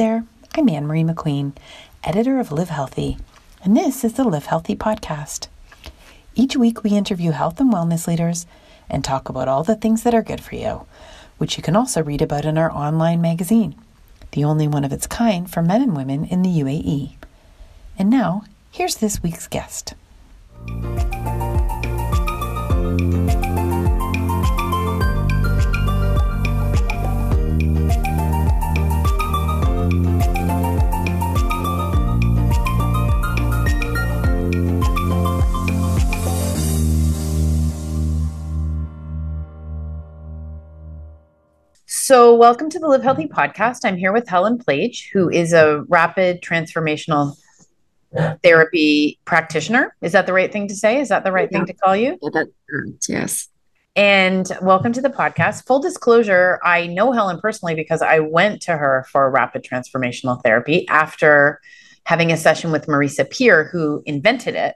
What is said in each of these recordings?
there, I'm Ann Marie McQueen, editor of Live Healthy, and this is the Live Healthy podcast. Each week, we interview health and wellness leaders and talk about all the things that are good for you, which you can also read about in our online magazine, the only one of its kind for men and women in the UAE. And now, here's this week's guest. So, welcome to the Live Healthy podcast. I'm here with Helen Pleic, who is a rapid transformational therapy practitioner. Is that the right thing to say? Is that the right yeah. thing to call you? Yeah, that, um, yes. And welcome to the podcast. Full disclosure, I know Helen personally because I went to her for rapid transformational therapy after having a session with Marisa Peer, who invented it.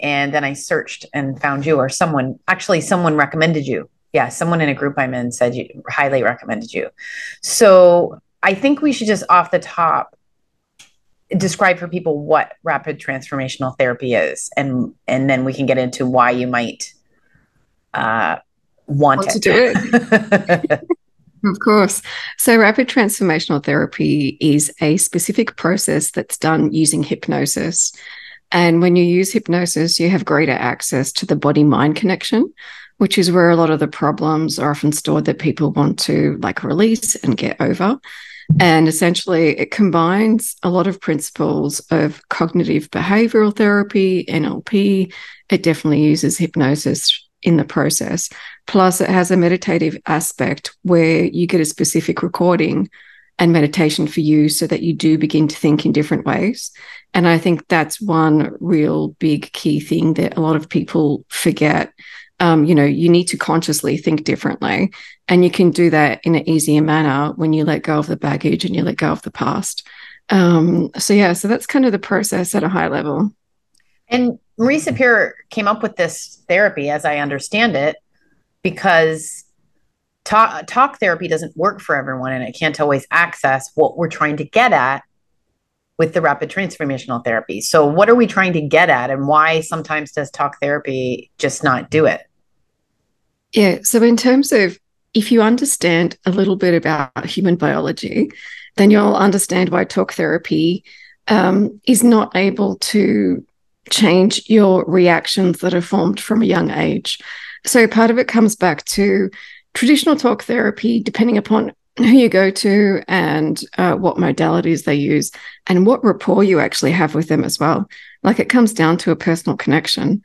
And then I searched and found you, or someone, actually, someone recommended you yeah, someone in a group I'm in said you highly recommended you. So I think we should just off the top describe for people what rapid transformational therapy is, and and then we can get into why you might uh, want, want to do it. of course. So, rapid transformational therapy is a specific process that's done using hypnosis. And when you use hypnosis, you have greater access to the body mind connection which is where a lot of the problems are often stored that people want to like release and get over. And essentially, it combines a lot of principles of cognitive behavioral therapy, NLP. It definitely uses hypnosis in the process. Plus, it has a meditative aspect where you get a specific recording and meditation for you so that you do begin to think in different ways. And I think that's one real big key thing that a lot of people forget um, you know, you need to consciously think differently. And you can do that in an easier manner when you let go of the baggage and you let go of the past. Um, so, yeah, so that's kind of the process at a high level. And Marisa Peer came up with this therapy, as I understand it, because talk, talk therapy doesn't work for everyone and it can't always access what we're trying to get at with the rapid transformational therapy. So, what are we trying to get at, and why sometimes does talk therapy just not do it? Yeah. So, in terms of if you understand a little bit about human biology, then you'll understand why talk therapy um, is not able to change your reactions that are formed from a young age. So, part of it comes back to traditional talk therapy, depending upon who you go to and uh, what modalities they use and what rapport you actually have with them as well. Like it comes down to a personal connection.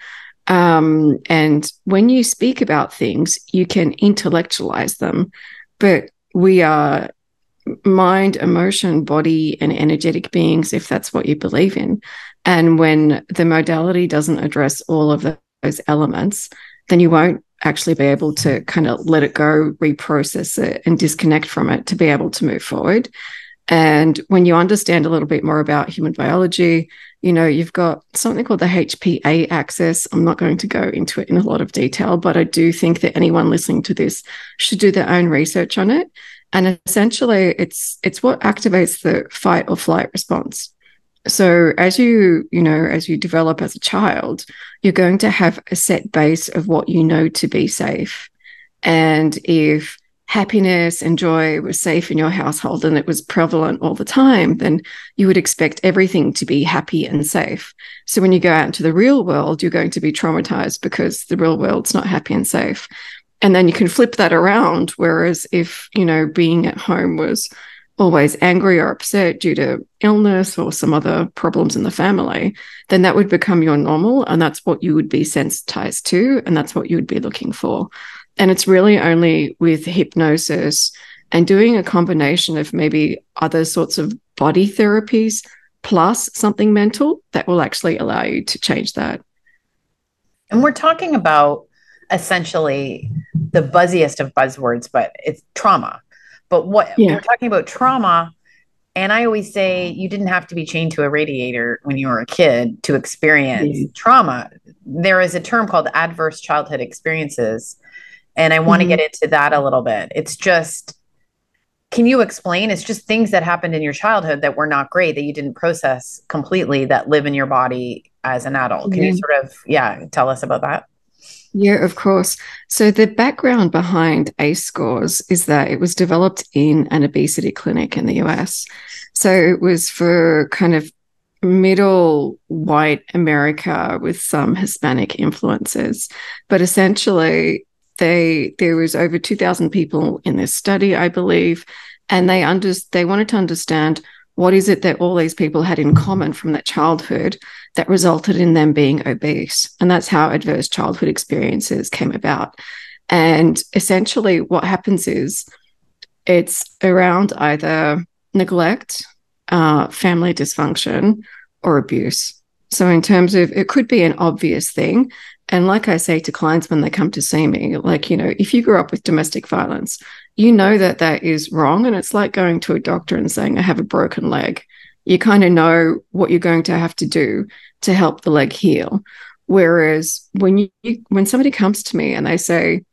Um, and when you speak about things, you can intellectualize them, but we are mind, emotion, body, and energetic beings, if that's what you believe in. And when the modality doesn't address all of those elements, then you won't actually be able to kind of let it go, reprocess it, and disconnect from it to be able to move forward. And when you understand a little bit more about human biology, you know, you've got something called the HPA axis. I'm not going to go into it in a lot of detail, but I do think that anyone listening to this should do their own research on it. And essentially it's it's what activates the fight or flight response. So as you, you know, as you develop as a child, you're going to have a set base of what you know to be safe. And if happiness and joy was safe in your household and it was prevalent all the time, then you would expect everything to be happy and safe. So when you go out into the real world, you're going to be traumatized because the real world's not happy and safe. And then you can flip that around. Whereas if, you know, being at home was always angry or upset due to illness or some other problems in the family, then that would become your normal. And that's what you would be sensitized to. And that's what you would be looking for. And it's really only with hypnosis and doing a combination of maybe other sorts of body therapies plus something mental that will actually allow you to change that. And we're talking about essentially the buzziest of buzzwords, but it's trauma. But what yeah. we're talking about trauma, and I always say you didn't have to be chained to a radiator when you were a kid to experience yeah. trauma. There is a term called adverse childhood experiences and I want to mm-hmm. get into that a little bit. It's just, can you explain? It's just things that happened in your childhood that were not great that you didn't process completely that live in your body as an adult. Can yeah. you sort of, yeah, tell us about that? Yeah, of course. So the background behind ACE scores is that it was developed in an obesity clinic in the US. So it was for kind of middle white America with some Hispanic influences. But essentially, they there was over 2000 people in this study i believe and they under, they wanted to understand what is it that all these people had in common from their childhood that resulted in them being obese and that's how adverse childhood experiences came about. And essentially what happens is it's around either neglect uh, family dysfunction or abuse. So in terms of it could be an obvious thing and like I say to clients when they come to see me, like, you know, if you grew up with domestic violence, you know that that is wrong. And it's like going to a doctor and saying, I have a broken leg. You kind of know what you're going to have to do to help the leg heal. Whereas when you, when somebody comes to me and they say,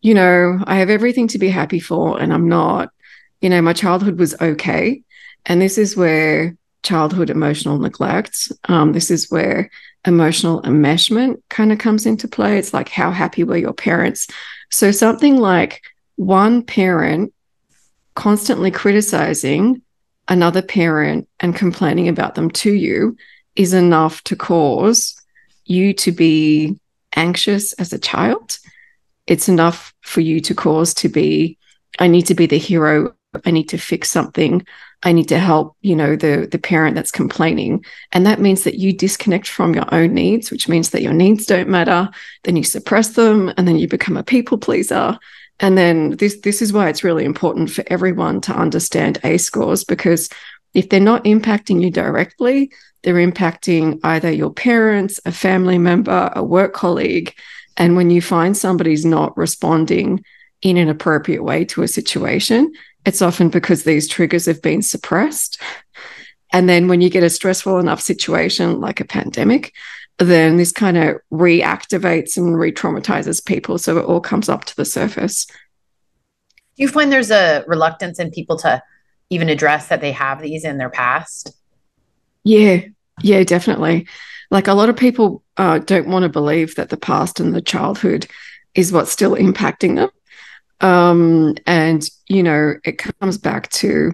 you know, I have everything to be happy for and I'm not, you know, my childhood was okay. And this is where childhood emotional neglect, um, this is where emotional enmeshment kind of comes into play. It's like, how happy were your parents? So, something like one parent constantly criticizing another parent and complaining about them to you is enough to cause you to be anxious as a child. It's enough for you to cause to be, I need to be the hero. I need to fix something. I need to help, you know, the the parent that's complaining. And that means that you disconnect from your own needs, which means that your needs don't matter. Then you suppress them and then you become a people pleaser. And then this this is why it's really important for everyone to understand ACE scores because if they're not impacting you directly, they're impacting either your parents, a family member, a work colleague. And when you find somebody's not responding in an appropriate way to a situation, it's often because these triggers have been suppressed. And then when you get a stressful enough situation like a pandemic, then this kind of reactivates and re traumatizes people. So it all comes up to the surface. Do you find there's a reluctance in people to even address that they have these in their past? Yeah, yeah, definitely. Like a lot of people uh, don't want to believe that the past and the childhood is what's still impacting them. Um, and, you know, it comes back to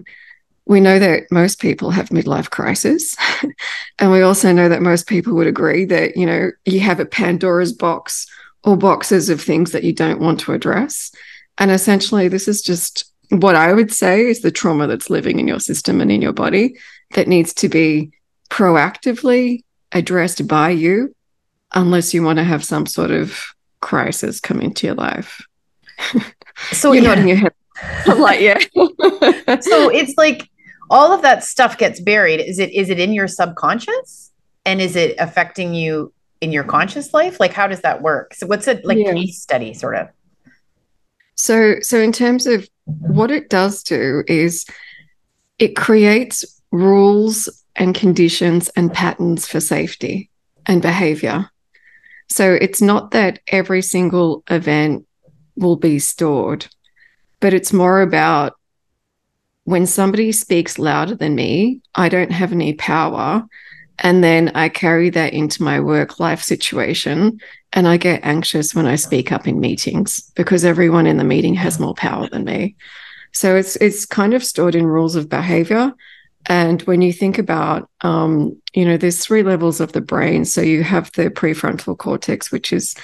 we know that most people have midlife crisis. and we also know that most people would agree that, you know, you have a Pandora's box or boxes of things that you don't want to address. And essentially, this is just what I would say is the trauma that's living in your system and in your body that needs to be proactively addressed by you, unless you want to have some sort of crisis come into your life. So you're yeah. nodding your head. I'm like, yeah. so it's like all of that stuff gets buried. Is it is it in your subconscious? And is it affecting you in your conscious life? Like how does that work? So what's a like yeah. case study sort of? So so in terms of what it does do is it creates rules and conditions and patterns for safety and behavior. So it's not that every single event will be stored. But it's more about when somebody speaks louder than me, I don't have any power. And then I carry that into my work life situation. And I get anxious when I speak up in meetings because everyone in the meeting has more power than me. So it's it's kind of stored in rules of behavior. And when you think about, um, you know, there's three levels of the brain. So you have the prefrontal cortex, which is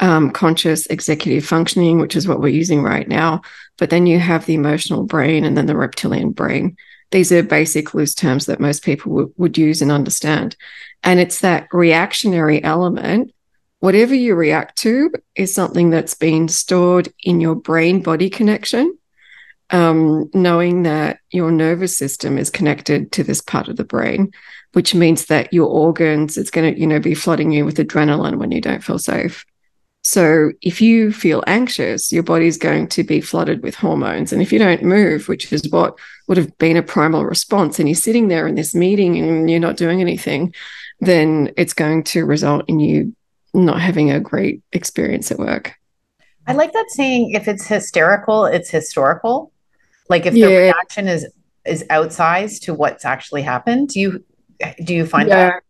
um, conscious executive functioning, which is what we're using right now. But then you have the emotional brain and then the reptilian brain. These are basic loose terms that most people w- would use and understand. And it's that reactionary element. Whatever you react to is something that's been stored in your brain body connection. Um, knowing that your nervous system is connected to this part of the brain, which means that your organs, it's going to, you know, be flooding you with adrenaline when you don't feel safe. So if you feel anxious, your body's going to be flooded with hormones. And if you don't move, which is what would have been a primal response, and you're sitting there in this meeting and you're not doing anything, then it's going to result in you not having a great experience at work. I like that saying if it's hysterical, it's historical. Like if yeah. the reaction is is outsized to what's actually happened, do you do you find yeah, that?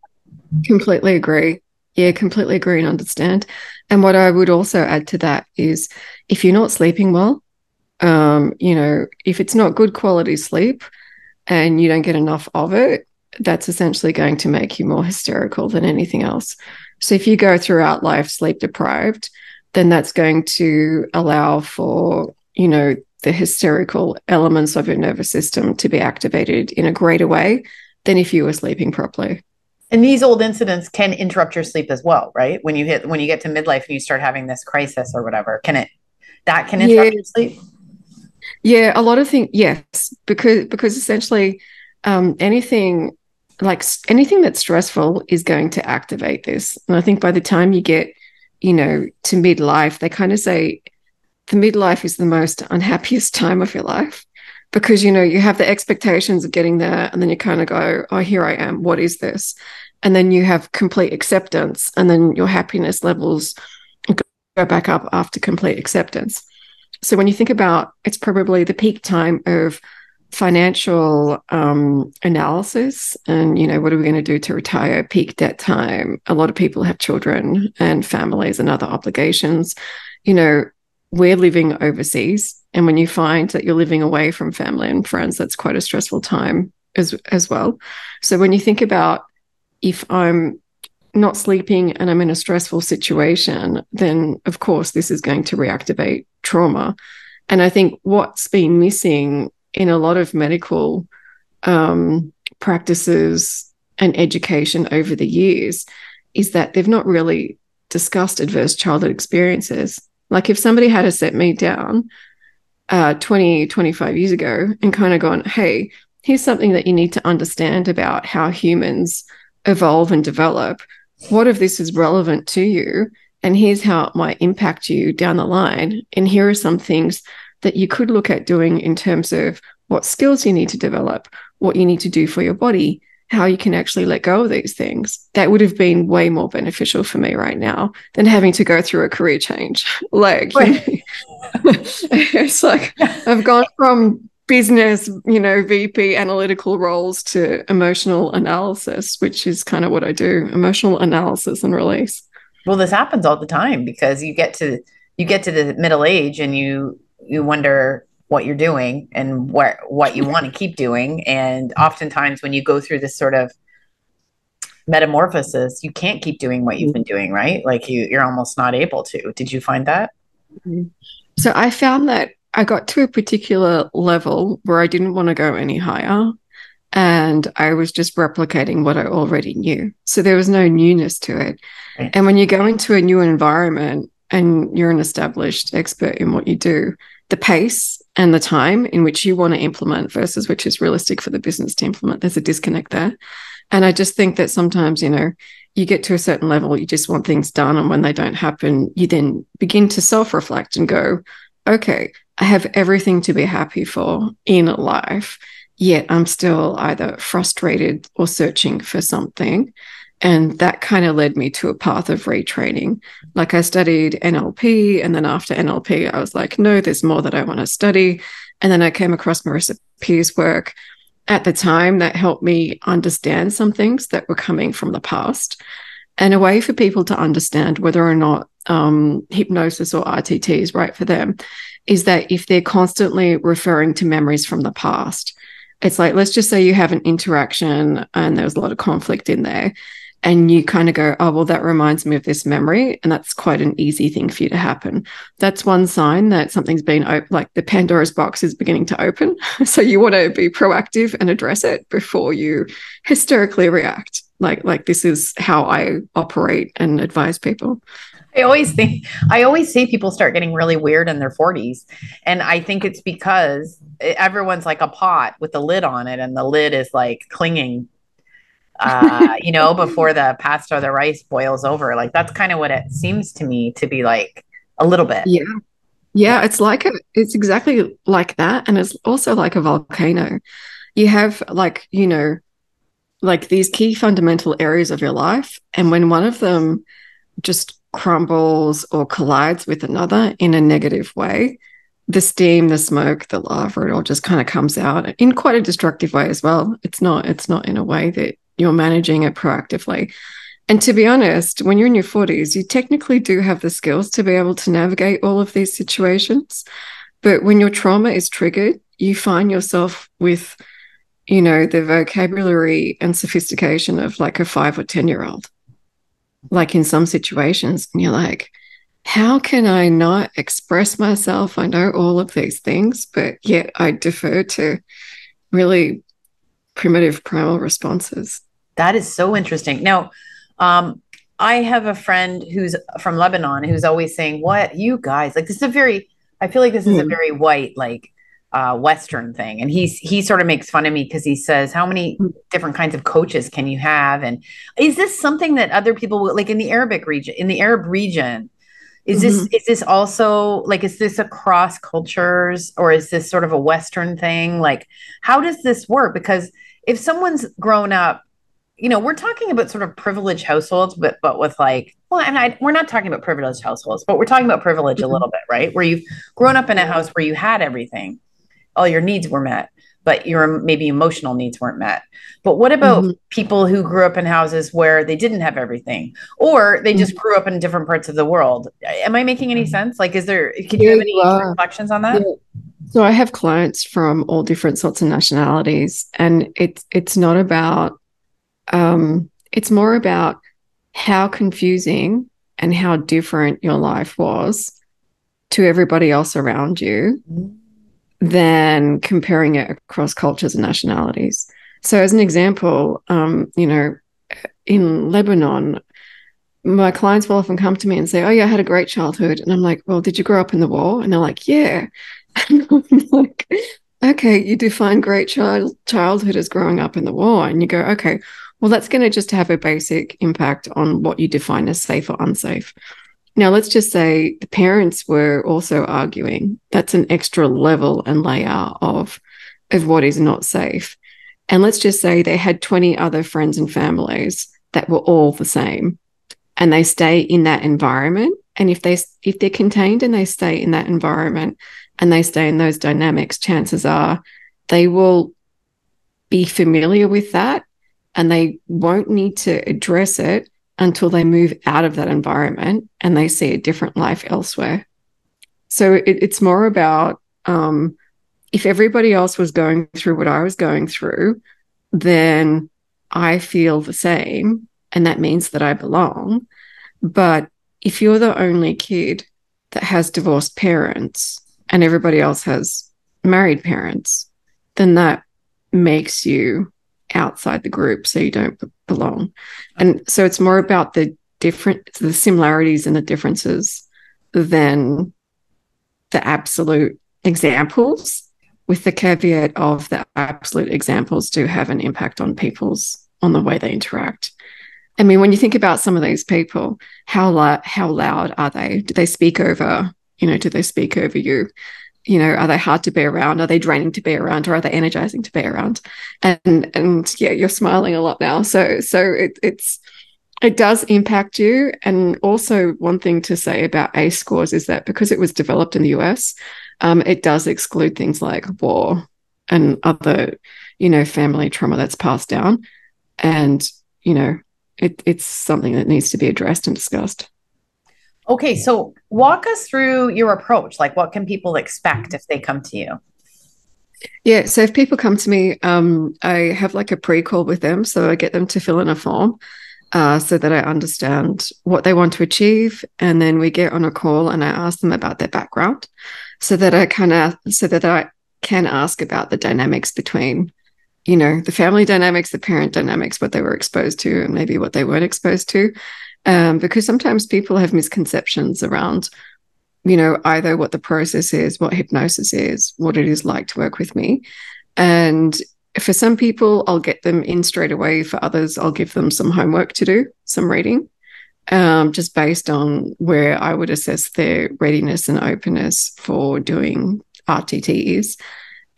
Completely agree. Yeah, completely agree and understand. And what I would also add to that is if you're not sleeping well, um, you know, if it's not good quality sleep and you don't get enough of it, that's essentially going to make you more hysterical than anything else. So if you go throughout life sleep deprived, then that's going to allow for, you know, the hysterical elements of your nervous system to be activated in a greater way than if you were sleeping properly. And these old incidents can interrupt your sleep as well, right? When you hit when you get to midlife and you start having this crisis or whatever, can it that can interrupt yeah. your sleep? Yeah, a lot of things. Yes, because because essentially, um, anything like anything that's stressful is going to activate this. And I think by the time you get, you know, to midlife, they kind of say the midlife is the most unhappiest time of your life because you know you have the expectations of getting there and then you kind of go oh here i am. What is this? And then you have complete acceptance and then your happiness levels go back up after complete acceptance. So when you think about it's probably the peak time of financial um, analysis and you know what are we going to do to retire? Peak debt time. A lot of people have children and families and other obligations. You know we're living overseas and when you find that you're living away from family and friends that's quite a stressful time as as well. So when you think about if i'm not sleeping and i'm in a stressful situation then of course this is going to reactivate trauma. And i think what's been missing in a lot of medical um, practices and education over the years is that they've not really discussed adverse childhood experiences like if somebody had to set me down uh, 20, 25 years ago and kind of gone, hey, here's something that you need to understand about how humans evolve and develop. What if this is relevant to you? And here's how it might impact you down the line. And here are some things that you could look at doing in terms of what skills you need to develop, what you need to do for your body, how you can actually let go of these things. That would have been way more beneficial for me right now than having to go through a career change. like, it's like I've gone from business, you know, VP analytical roles to emotional analysis, which is kind of what I do emotional analysis and release. Well, this happens all the time because you get to you get to the middle age and you you wonder what you're doing and what what you want to keep doing. And oftentimes when you go through this sort of metamorphosis you can't keep doing what you've been doing right? Like you you're almost not able to. Did you find that? So i found that i got to a particular level where i didn't want to go any higher and i was just replicating what i already knew. So there was no newness to it. Right. and when you go into a new environment and you're an established expert in what you do the pace and the time in which you want to implement versus which is realistic for the business to implement. There's a disconnect there. And I just think that sometimes, you know, you get to a certain level, you just want things done. And when they don't happen, you then begin to self reflect and go, okay, I have everything to be happy for in life, yet I'm still either frustrated or searching for something. And that kind of led me to a path of retraining. Like I studied NLP, and then after NLP, I was like, no, there's more that I want to study. And then I came across Marisa Peer's work at the time that helped me understand some things that were coming from the past and a way for people to understand whether or not um, hypnosis or RTT is right for them is that if they're constantly referring to memories from the past, it's like, let's just say you have an interaction and there's a lot of conflict in there and you kind of go, oh, well, that reminds me of this memory. And that's quite an easy thing for you to happen. That's one sign that something's been op- like the Pandora's box is beginning to open. so you want to be proactive and address it before you hysterically react. Like, like this is how I operate and advise people. I always think, I always see people start getting really weird in their 40s. And I think it's because eh, everyone's like a pot with a lid on it, and the lid is like clinging uh, you know, before the pasta or the rice boils over. Like that's kind of what it seems to me to be like a little bit. Yeah. Yeah, it's like a, it's exactly like that. And it's also like a volcano. You have like, you know, like these key fundamental areas of your life. And when one of them just crumbles or collides with another in a negative way, the steam, the smoke, the lava, it all just kind of comes out in quite a destructive way as well. It's not, it's not in a way that you're managing it proactively. And to be honest, when you're in your 40s, you technically do have the skills to be able to navigate all of these situations. But when your trauma is triggered, you find yourself with, you know, the vocabulary and sophistication of like a five or 10 year old. Like in some situations, and you're like, how can I not express myself? I know all of these things, but yet I defer to really primitive primal responses. That is so interesting. Now, um, I have a friend who's from Lebanon who's always saying, What you guys like? This is a very, I feel like this is a hmm. very white, like, uh, Western thing. And he's he sort of makes fun of me because he says, "How many hmm. different kinds of coaches can you have?" And is this something that other people like in the Arabic region, in the Arab region? Is mm-hmm. this is this also like is this across cultures or is this sort of a Western thing? Like, how does this work? Because if someone's grown up, you know, we're talking about sort of privileged households, but but with like, well, and I, we're not talking about privileged households, but we're talking about privilege mm-hmm. a little bit, right? Where you've grown up in a house where you had everything, all your needs were met but your maybe emotional needs weren't met. But what about mm-hmm. people who grew up in houses where they didn't have everything, or they just mm-hmm. grew up in different parts of the world? Am I making any sense? Like, is there? Can you have any reflections on that? Yeah. So I have clients from all different sorts of nationalities, and it's it's not about. Um, it's more about how confusing and how different your life was to everybody else around you. Than comparing it across cultures and nationalities. So, as an example, um, you know, in Lebanon, my clients will often come to me and say, "Oh, yeah, I had a great childhood," and I'm like, "Well, did you grow up in the war?" And they're like, "Yeah," and I'm like, "Okay, you define great child childhood as growing up in the war," and you go, "Okay." Well, that's going to just have a basic impact on what you define as safe or unsafe. Now, let's just say the parents were also arguing. That's an extra level and layer of, of what is not safe. And let's just say they had 20 other friends and families that were all the same and they stay in that environment. And if they if they're contained and they stay in that environment and they stay in those dynamics, chances are they will be familiar with that and they won't need to address it until they move out of that environment and they see a different life elsewhere. So it, it's more about um, if everybody else was going through what I was going through, then I feel the same. And that means that I belong. But if you're the only kid that has divorced parents and everybody else has married parents, then that makes you outside the group so you don't belong. And so it's more about the different the similarities and the differences than the absolute examples with the caveat of the absolute examples do have an impact on people's on the way they interact. I mean when you think about some of these people how loud how loud are they? Do they speak over you know do they speak over you you know are they hard to be around? Are they draining to be around? Or are they energizing to be around? And and yeah you're smiling a lot now. So so it, it's it does impact you. And also one thing to say about ACE scores is that because it was developed in the us um, it does exclude things like war and other you know family trauma that's passed down. And you know it, it's something that needs to be addressed and discussed Okay, so walk us through your approach. Like, what can people expect if they come to you? Yeah, so if people come to me, um, I have like a pre call with them. So I get them to fill in a form uh, so that I understand what they want to achieve. And then we get on a call and I ask them about their background so that I kind of, so that I can ask about the dynamics between, you know, the family dynamics, the parent dynamics, what they were exposed to, and maybe what they weren't exposed to um, because sometimes people have misconceptions around you know either what the process is what hypnosis is what it is like to work with me. And for some people i'll get them in straight away. For others i'll give them some homework to do some reading um, just based on where i would assess their readiness and openness for doing rtts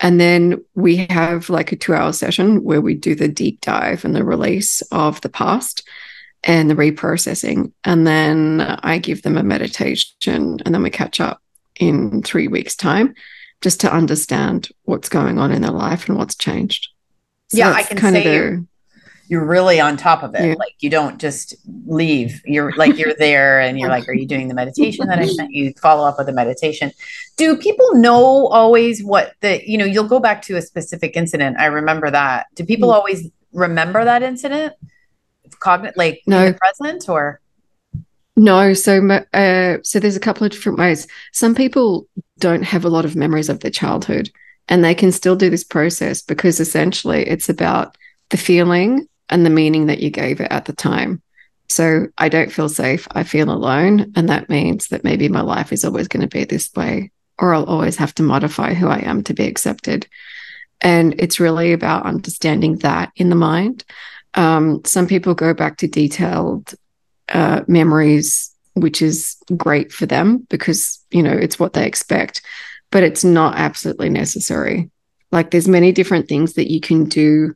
and then we have like a two hour session where we do the deep dive and the release of the past and the reprocessing. And then I give them a meditation and then we catch up. in three weeks' time, just to understand what's going on in their life and what's changed. So yeah, I can kind say of the, you're really on top of it. Yeah. Like you don't just leave. You're like you're there and you're like, are you doing the meditation that I sent you? Follow up with the meditation. Do people know always what the you know, you'll go back to a specific incident. I remember that. Do people mm-hmm. always remember that incident? Cognate like no. present or no, so uh, so there's a couple of different ways. Some people don't have a lot of memories of their childhood, and they can still do this process because essentially it's about the feeling and the meaning that you gave it at the time. So I don't feel safe. I feel alone. And that means that maybe my life is always going to be this way, or I'll always have to modify who I am to be accepted. And it's really about understanding that in the mind. Um, some people go back to detailed uh, memories, which is great for them because, you know, it's what they expect, but it's not absolutely necessary. Like there's many different things that you can do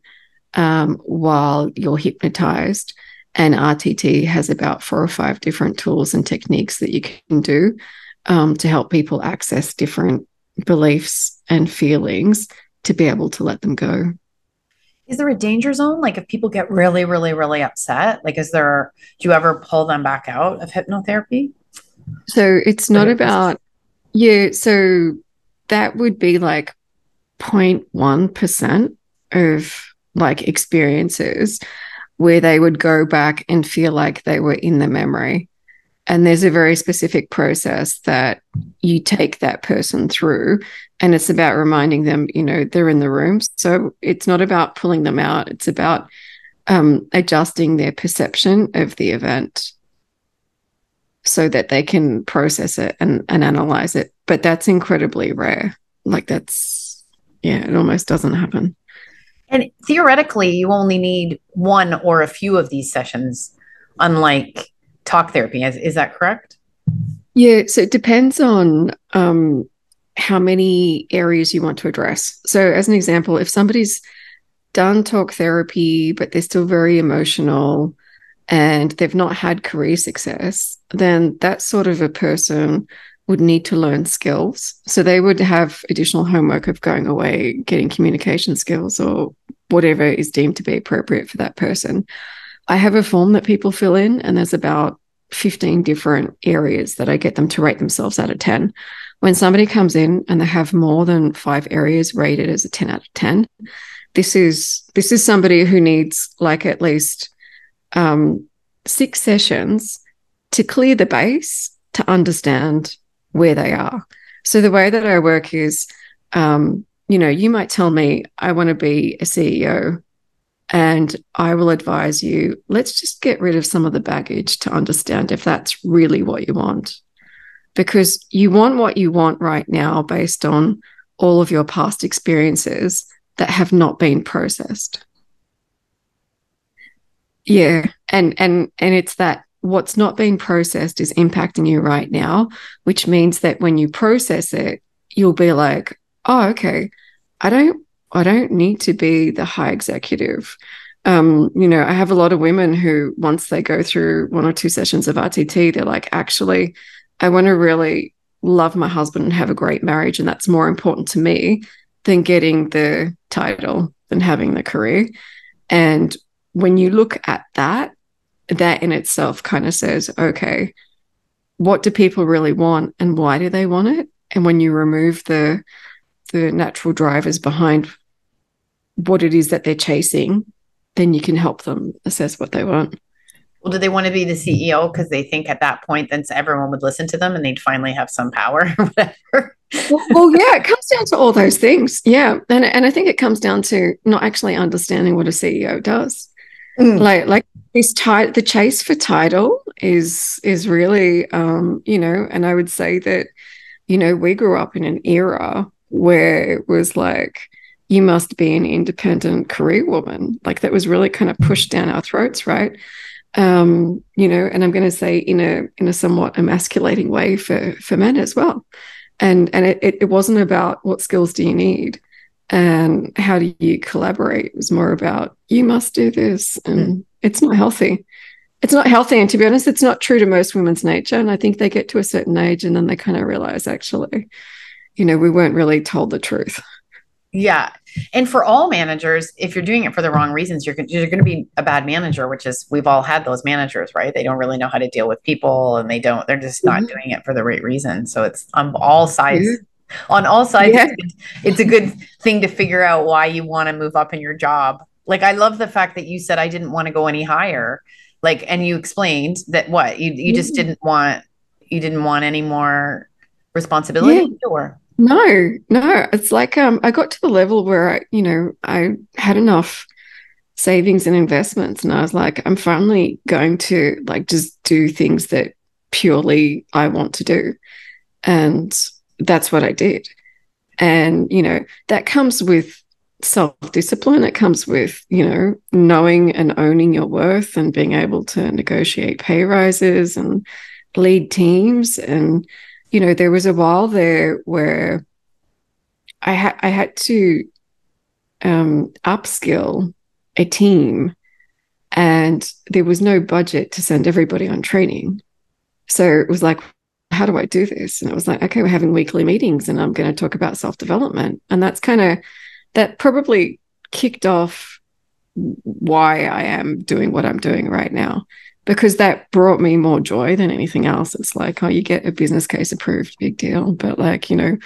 um, while you're hypnotized. And RTT has about four or five different tools and techniques that you can do um, to help people access different beliefs and feelings to be able to let them go. Is there a danger zone? Like if people get really, really, really upset, like is there, do you ever pull them back out of hypnotherapy? So it's not about, yeah. So that would be like 0.1% of like experiences where they would go back and feel like they were in the memory. And there's a very specific process that you take that person through. And it's about reminding them, you know, they're in the room. So it's not about pulling them out, it's about um, adjusting their perception of the event so that they can process it and, and analyze it. But that's incredibly rare. Like that's, yeah, it almost doesn't happen. And theoretically, you only need one or a few of these sessions, unlike talk therapy. Is, is that correct? Yeah. So it depends on um, how many areas you want to address. So, as an example, if somebody's done talk therapy, but they're still very emotional and they've not had career success, then that sort of a person would need to learn skills. So they would have additional homework of going away, getting communication skills or whatever is deemed to be appropriate for that person. I have a form that people fill in, and there's about 15 different areas that I get them to rate themselves out of 10. When somebody comes in and they have more than five areas rated as a 10 out of 10, this is this is somebody who needs like at least um, six sessions to clear the base to understand where they are. So the way that I work is, um, you know, you might tell me I want to be a CEO, and I will advise you, let's just get rid of some of the baggage to understand if that's really what you want. Because you want what you want right now based on all of your past experiences that have not been processed. Yeah. And and and it's that what's not being processed is impacting you right now, which means that when you process it, you'll be like, oh, okay, I don't I don't need to be the high executive. Um, you know, I have a lot of women who once they go through one or two sessions of RTT, they're like, actually, I want to really love my husband and have a great marriage. And that's more important to me than getting the title, than having the career. And when you look at that, that in itself kind of says, okay, what do people really want and why do they want it? And when you remove the the natural drivers behind what it is that they're chasing, then you can help them assess what they want. Well, do they want to be the CEO because they think at that point then everyone would listen to them and they'd finally have some power or whatever? well, well, yeah, it comes down to all those things. Yeah. And and I think it comes down to not actually understanding what a CEO does. Mm. Like like this title the chase for title is is really um, you know, and I would say that, you know, we grew up in an era where it was like you must be an independent career woman. Like that was really kind of pushed down our throats, right? Um, you know, and I'm going to say in a in a somewhat emasculating way for for men as well. And and it it wasn't about what skills do you need and how do you collaborate it was more about you must do this and mm. it's not healthy it's not healthy. And to be honest, it's not true to most women's nature. And I think they get to a certain age and then they kind of realize actually, you know, we weren't really told the truth. Yeah. And for all managers, if you're doing it for the wrong reasons, you're, you're going to be a bad manager, which is we've all had those managers, right? They don't really know how to deal with people and they don't, they're just not mm-hmm. doing it for the right reason. So it's on all sides. Yeah. On all sides, yeah. it's a good thing to figure out why you want to move up in your job. Like, I love the fact that you said I didn't want to go any higher. Like, and you explained that what you, you just mm-hmm. didn't want, you didn't want any more responsibility yeah. or no, no. It's like um, I got to the level where I, you know, I had enough savings and investments, and I was like, I'm finally going to like just do things that purely I want to do, and that's what I did. And you know, that comes with self discipline. It comes with you know knowing and owning your worth, and being able to negotiate pay rises and lead teams and you know, there was a while there where I had I had to um, upskill a team, and there was no budget to send everybody on training. So it was like, how do I do this? And it was like, okay, we're having weekly meetings, and I'm going to talk about self development, and that's kind of that probably kicked off why I am doing what I'm doing right now because that brought me more joy than anything else. It's like, oh, you get a business case approved, big deal. But like, you know,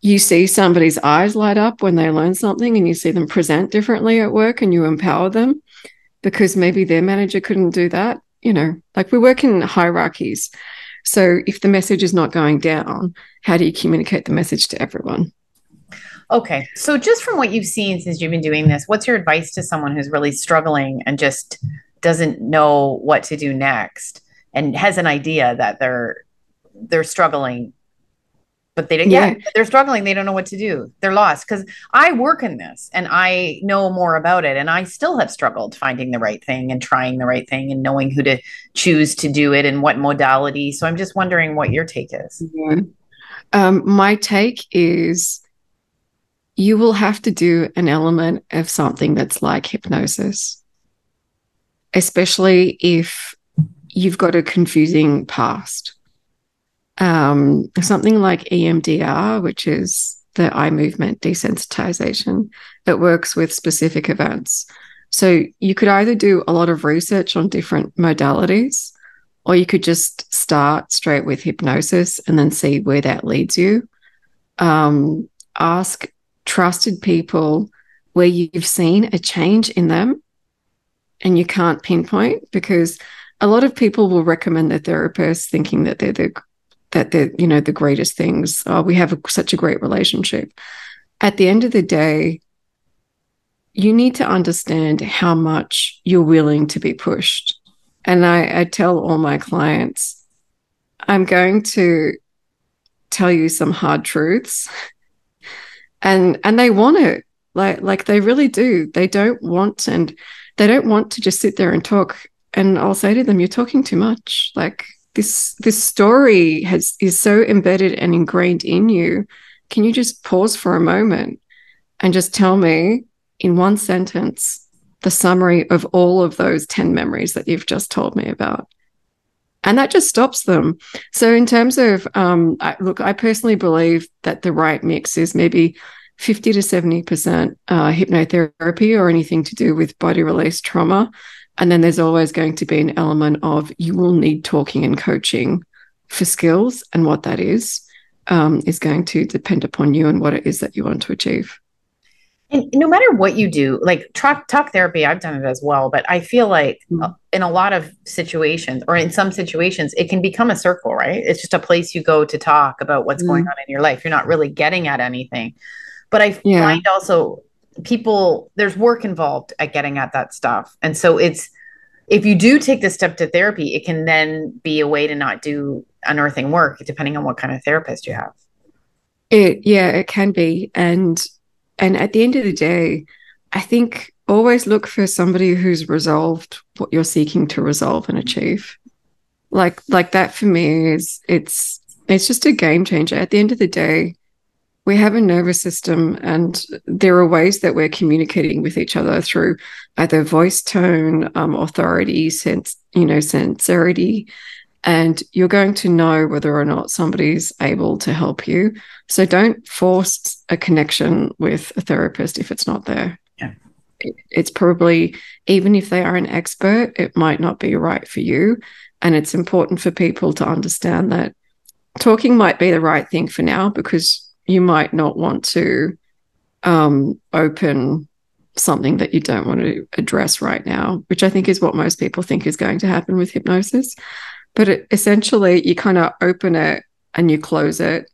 you see somebody's eyes light up when they learn something and you see them present differently at work and you empower them because maybe their manager couldn't do that. You know, like we work in hierarchies. So if the message is not going down, how do you communicate the message to everyone? Okay. So just from what you've seen since you've been doing this, what's your advice to someone who's really struggling and just doesn't know what to do next and has an idea that they're they're struggling but they yeah. yeah they're struggling. They don't know what to do. They're lost. Because i work in this and i know more about it and i still have struggled finding the right thing and trying the right thing and knowing who to choose to do it and what modality. So i'm just wondering what your take is. Yeah. um, my take is you will have to do an element of something that's like hypnosis especially if you've got a confusing past. Um, something like EMDR, which is the eye movement desensitization, it works with specific events. So you could either do a lot of research on different modalities, or you could just start straight with hypnosis and then see where that leads you. Um, ask trusted people where you've seen a change in them and you can't pinpoint because a lot of people will recommend their therapist thinking that they're the that they're you know the greatest things. Oh, we have a, such a great relationship. At the end of the day you need to understand how much you're willing to be pushed. And I, I tell all my clients i'm going to tell you some hard truths. And and they want it. Like like they really do. They don't want and they don't want to just sit there and talk. And I'll say to them, "You're talking too much. Like this this story has is so embedded and ingrained in you. Can you just pause for a moment and just tell me in one sentence the summary of all of those 10 memories that you've just told me about?" and that just stops them. So, in terms of, um, I, look, I personally believe that the right mix is maybe 50 to 70% uh, hypnotherapy or anything to do with body release trauma. And then there's always going to be an element of you will need talking and coaching for skills. And what that is, um, is going to depend upon you and what it is that you want to achieve. And no matter what you do, like talk talk therapy, I've done it as well, but I feel like mm-hmm. in a lot of situations or in some situations, it can become a circle, right? It's just a place you go to talk about what's mm-hmm. going on in your life. You're not really getting at anything. But I yeah. find also people there's work involved at getting at that stuff. And so it's if you do take the step to therapy, it can then be a way to not do unearthing work, depending on what kind of therapist you have. It yeah, it can be. And and at the end of the day, I think always look for somebody who's resolved what you're seeking to resolve and achieve. Like like that for me is it's it's just a game changer. At the end of the day, we have a nervous system and there are ways that we're communicating with each other through either voice tone um, authority sense you know sincerity. And you're going to know whether or not somebody's able to help you. So don't force a connection with a therapist if it's not there. Yeah. it's probably even if they are an expert it might not be right for you. And it's important for people to understand that talking might be the right thing for now because you might not want to um, open something that you don't want to address right now, which I think is what most people think is going to happen with hypnosis. But it, essentially, you kind of open it and you close it,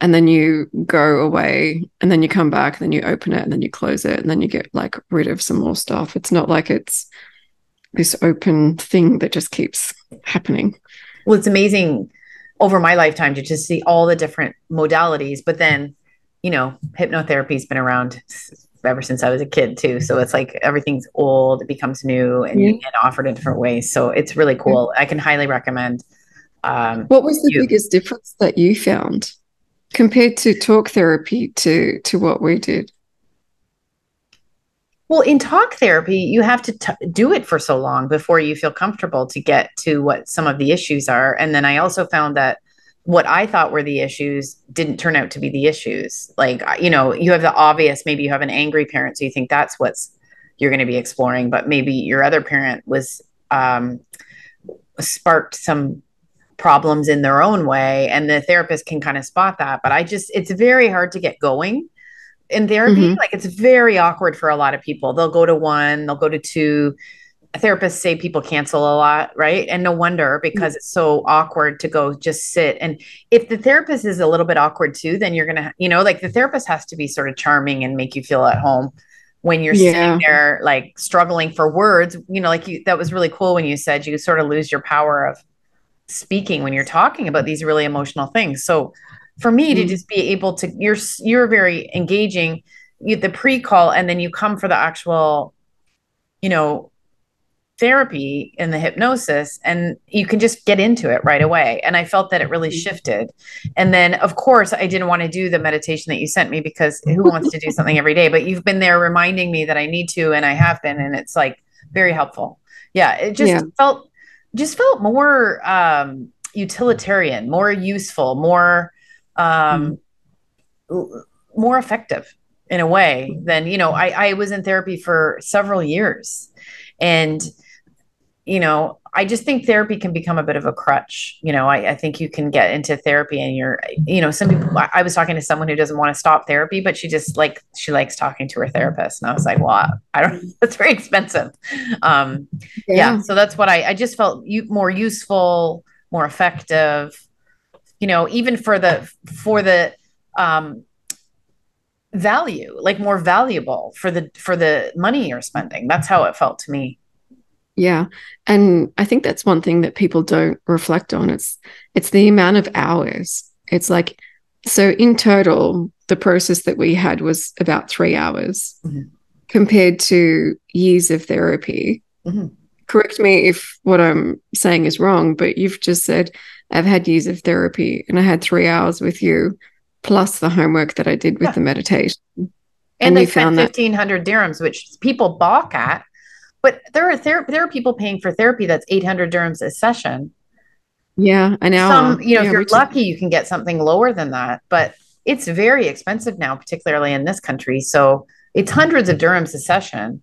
and then you go away, and then you come back, and then you open it, and then you close it, and then you get like rid of some more stuff. It's not like it's this open thing that just keeps happening. Well, it's amazing over my lifetime to just see all the different modalities. But then, you know, hypnotherapy's been around ever since I was a kid too. So it's like everything's old, it becomes new and, yeah. and offered in different ways. So it's really cool. I can highly recommend. Um, what was the you. biggest difference that you found compared to talk therapy to to what we did? Well, in talk therapy, you have to t- do it for so long before you feel comfortable to get to what some of the issues are. And then I also found that what I thought were the issues didn't turn out to be the issues. Like, you know, you have the obvious, maybe you have an angry parent, so you think that's what's you're going to be exploring, but maybe your other parent was um, sparked some problems in their own way, and the therapist can kind of spot that. But I just, it's very hard to get going in therapy. Mm-hmm. Like, it's very awkward for a lot of people. They'll go to one, they'll go to two therapists say people cancel a lot, right? And no wonder because mm-hmm. it's so awkward to go just sit. And if the therapist is a little bit awkward too, then you're going to, you know, like the therapist has to be sort of charming and make you feel at home when you're yeah. sitting there like struggling for words, you know, like you, that was really cool when you said you sort of lose your power of speaking when you're talking about these really emotional things. So for me mm-hmm. to just be able to, you're, you're very engaging you, the pre-call and then you come for the actual, you know, therapy and the hypnosis and you can just get into it right away and i felt that it really mm-hmm. shifted and then of course i didn't want to do the meditation that you sent me because who wants to do something every day but you've been there reminding me that i need to and i have been and it's like very helpful yeah it just yeah. felt just felt more um utilitarian more useful more um mm. more effective in a way than you know i i was in therapy for several years and you know, I just think therapy can become a bit of a crutch. You know, I, I, think you can get into therapy and you're, you know, some people, I was talking to someone who doesn't want to stop therapy, but she just like, she likes talking to her therapist. And I was like, well, I don't, know, that's very expensive. Um, yeah. yeah. So that's what I, I just felt you, more useful, more effective, you know, even for the, for the, um, value, like more valuable for the, for the money you're spending. That's how it felt to me. Yeah. And I think that's one thing that people don't reflect on. It's it's the amount of hours. It's like so in total, the process that we had was about three hours mm-hmm. compared to years of therapy. Mm-hmm. Correct me if what I'm saying is wrong, but you've just said I've had years of therapy and I had three hours with you, plus the homework that I did with yeah. the meditation. And, and they spent fifteen hundred dirhams, which people balk at but there are ther- there are people paying for therapy that's 800 dirhams a session. Yeah, an hour. Some, you know, yeah, if you're lucky, you can get something lower than that, but it's very expensive now, particularly in this country. So it's hundreds of dirhams a session.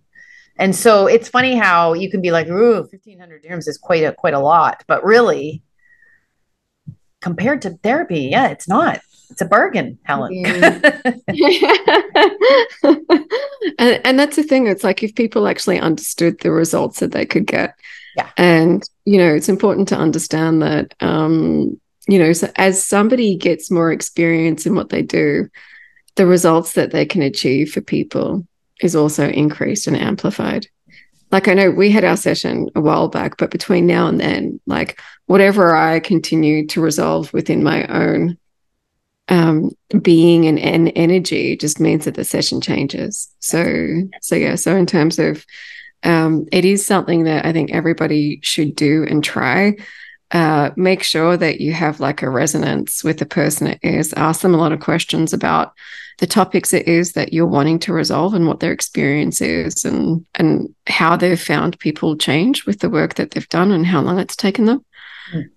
And so it's funny how you can be like, ooh, 1500 dirhams is quite a, quite a lot, but really compared to therapy, yeah, it's not it's a bargain, Helen. And, and that's the thing. It's like if people actually understood the results that they could get. Yeah. And, you know, it's important to understand that, um, you know, so as somebody gets more experience in what they do, the results that they can achieve for people is also increased and amplified. Like I know we had our session a while back, but between now and then, like whatever I continue to resolve within my own um, being and, and energy just means that the session changes. So, so yeah. So in terms of, um, it is something that I think everybody should do and try. uh, make sure that you have like a resonance with the person it is. Ask them a lot of questions about the topics it is that you're wanting to resolve and what their experience is and and how they've found people change with the work that they've done and how long it's taken them.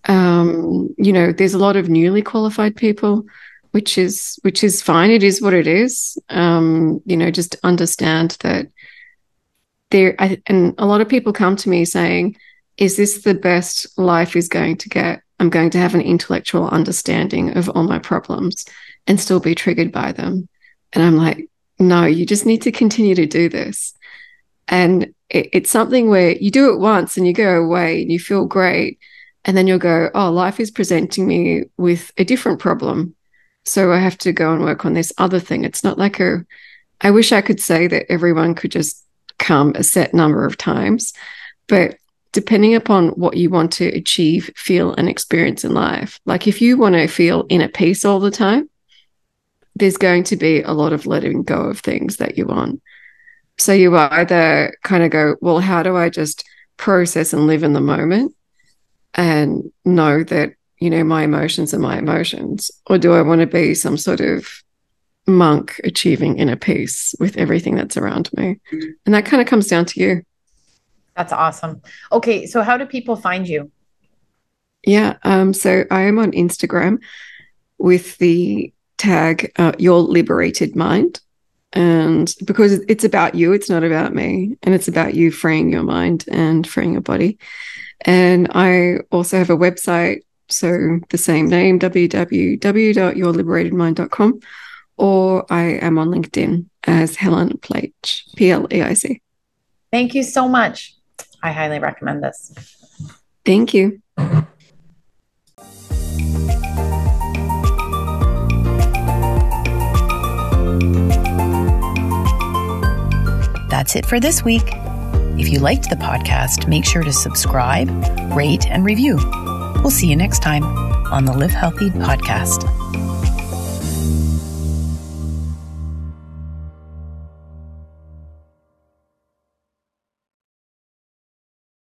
Um, you know, there's a lot of newly qualified people, which is which is fine. It is what it is. Um, you know, just understand that there I, and a lot of people come to me saying, is this the best life is going to get? I'm going to have an intellectual understanding of all my problems and still be triggered by them. And I'm like, no, you just need to continue to do this. And it, it's something where you do it once and you go away and you feel great. And then you'll go, oh, life is presenting me with a different problem. So I have to go and work on this other thing. It's not like a, I wish I could say that everyone could just come a set number of times, but depending upon what you want to achieve, feel, and experience in life. Like if you want to feel in a peace all the time, there's going to be a lot of letting go of things that you want. So you either kind of go, well, how do I just process and live in the moment and know that, you know, my emotions are my emotions? Or do I want to be some sort of monk achieving inner peace with everything that's around me? And that kind of comes down to you. That's awesome. Okay. So how do people find you? Yeah. Um, so I am on Instagram with the tag uh, your liberated mind and because it's about you it's not about me and it's about you freeing your mind and freeing your body and i also have a website so the same name www.yourliberatedmind.com or i am on linkedin as helen pleic p-l-e-i-c thank you so much. I highly recommend this. Thank you. That's it for this week. If you liked the podcast, make sure to subscribe, rate, and review. We'll see you next time on the Live Healthy podcast.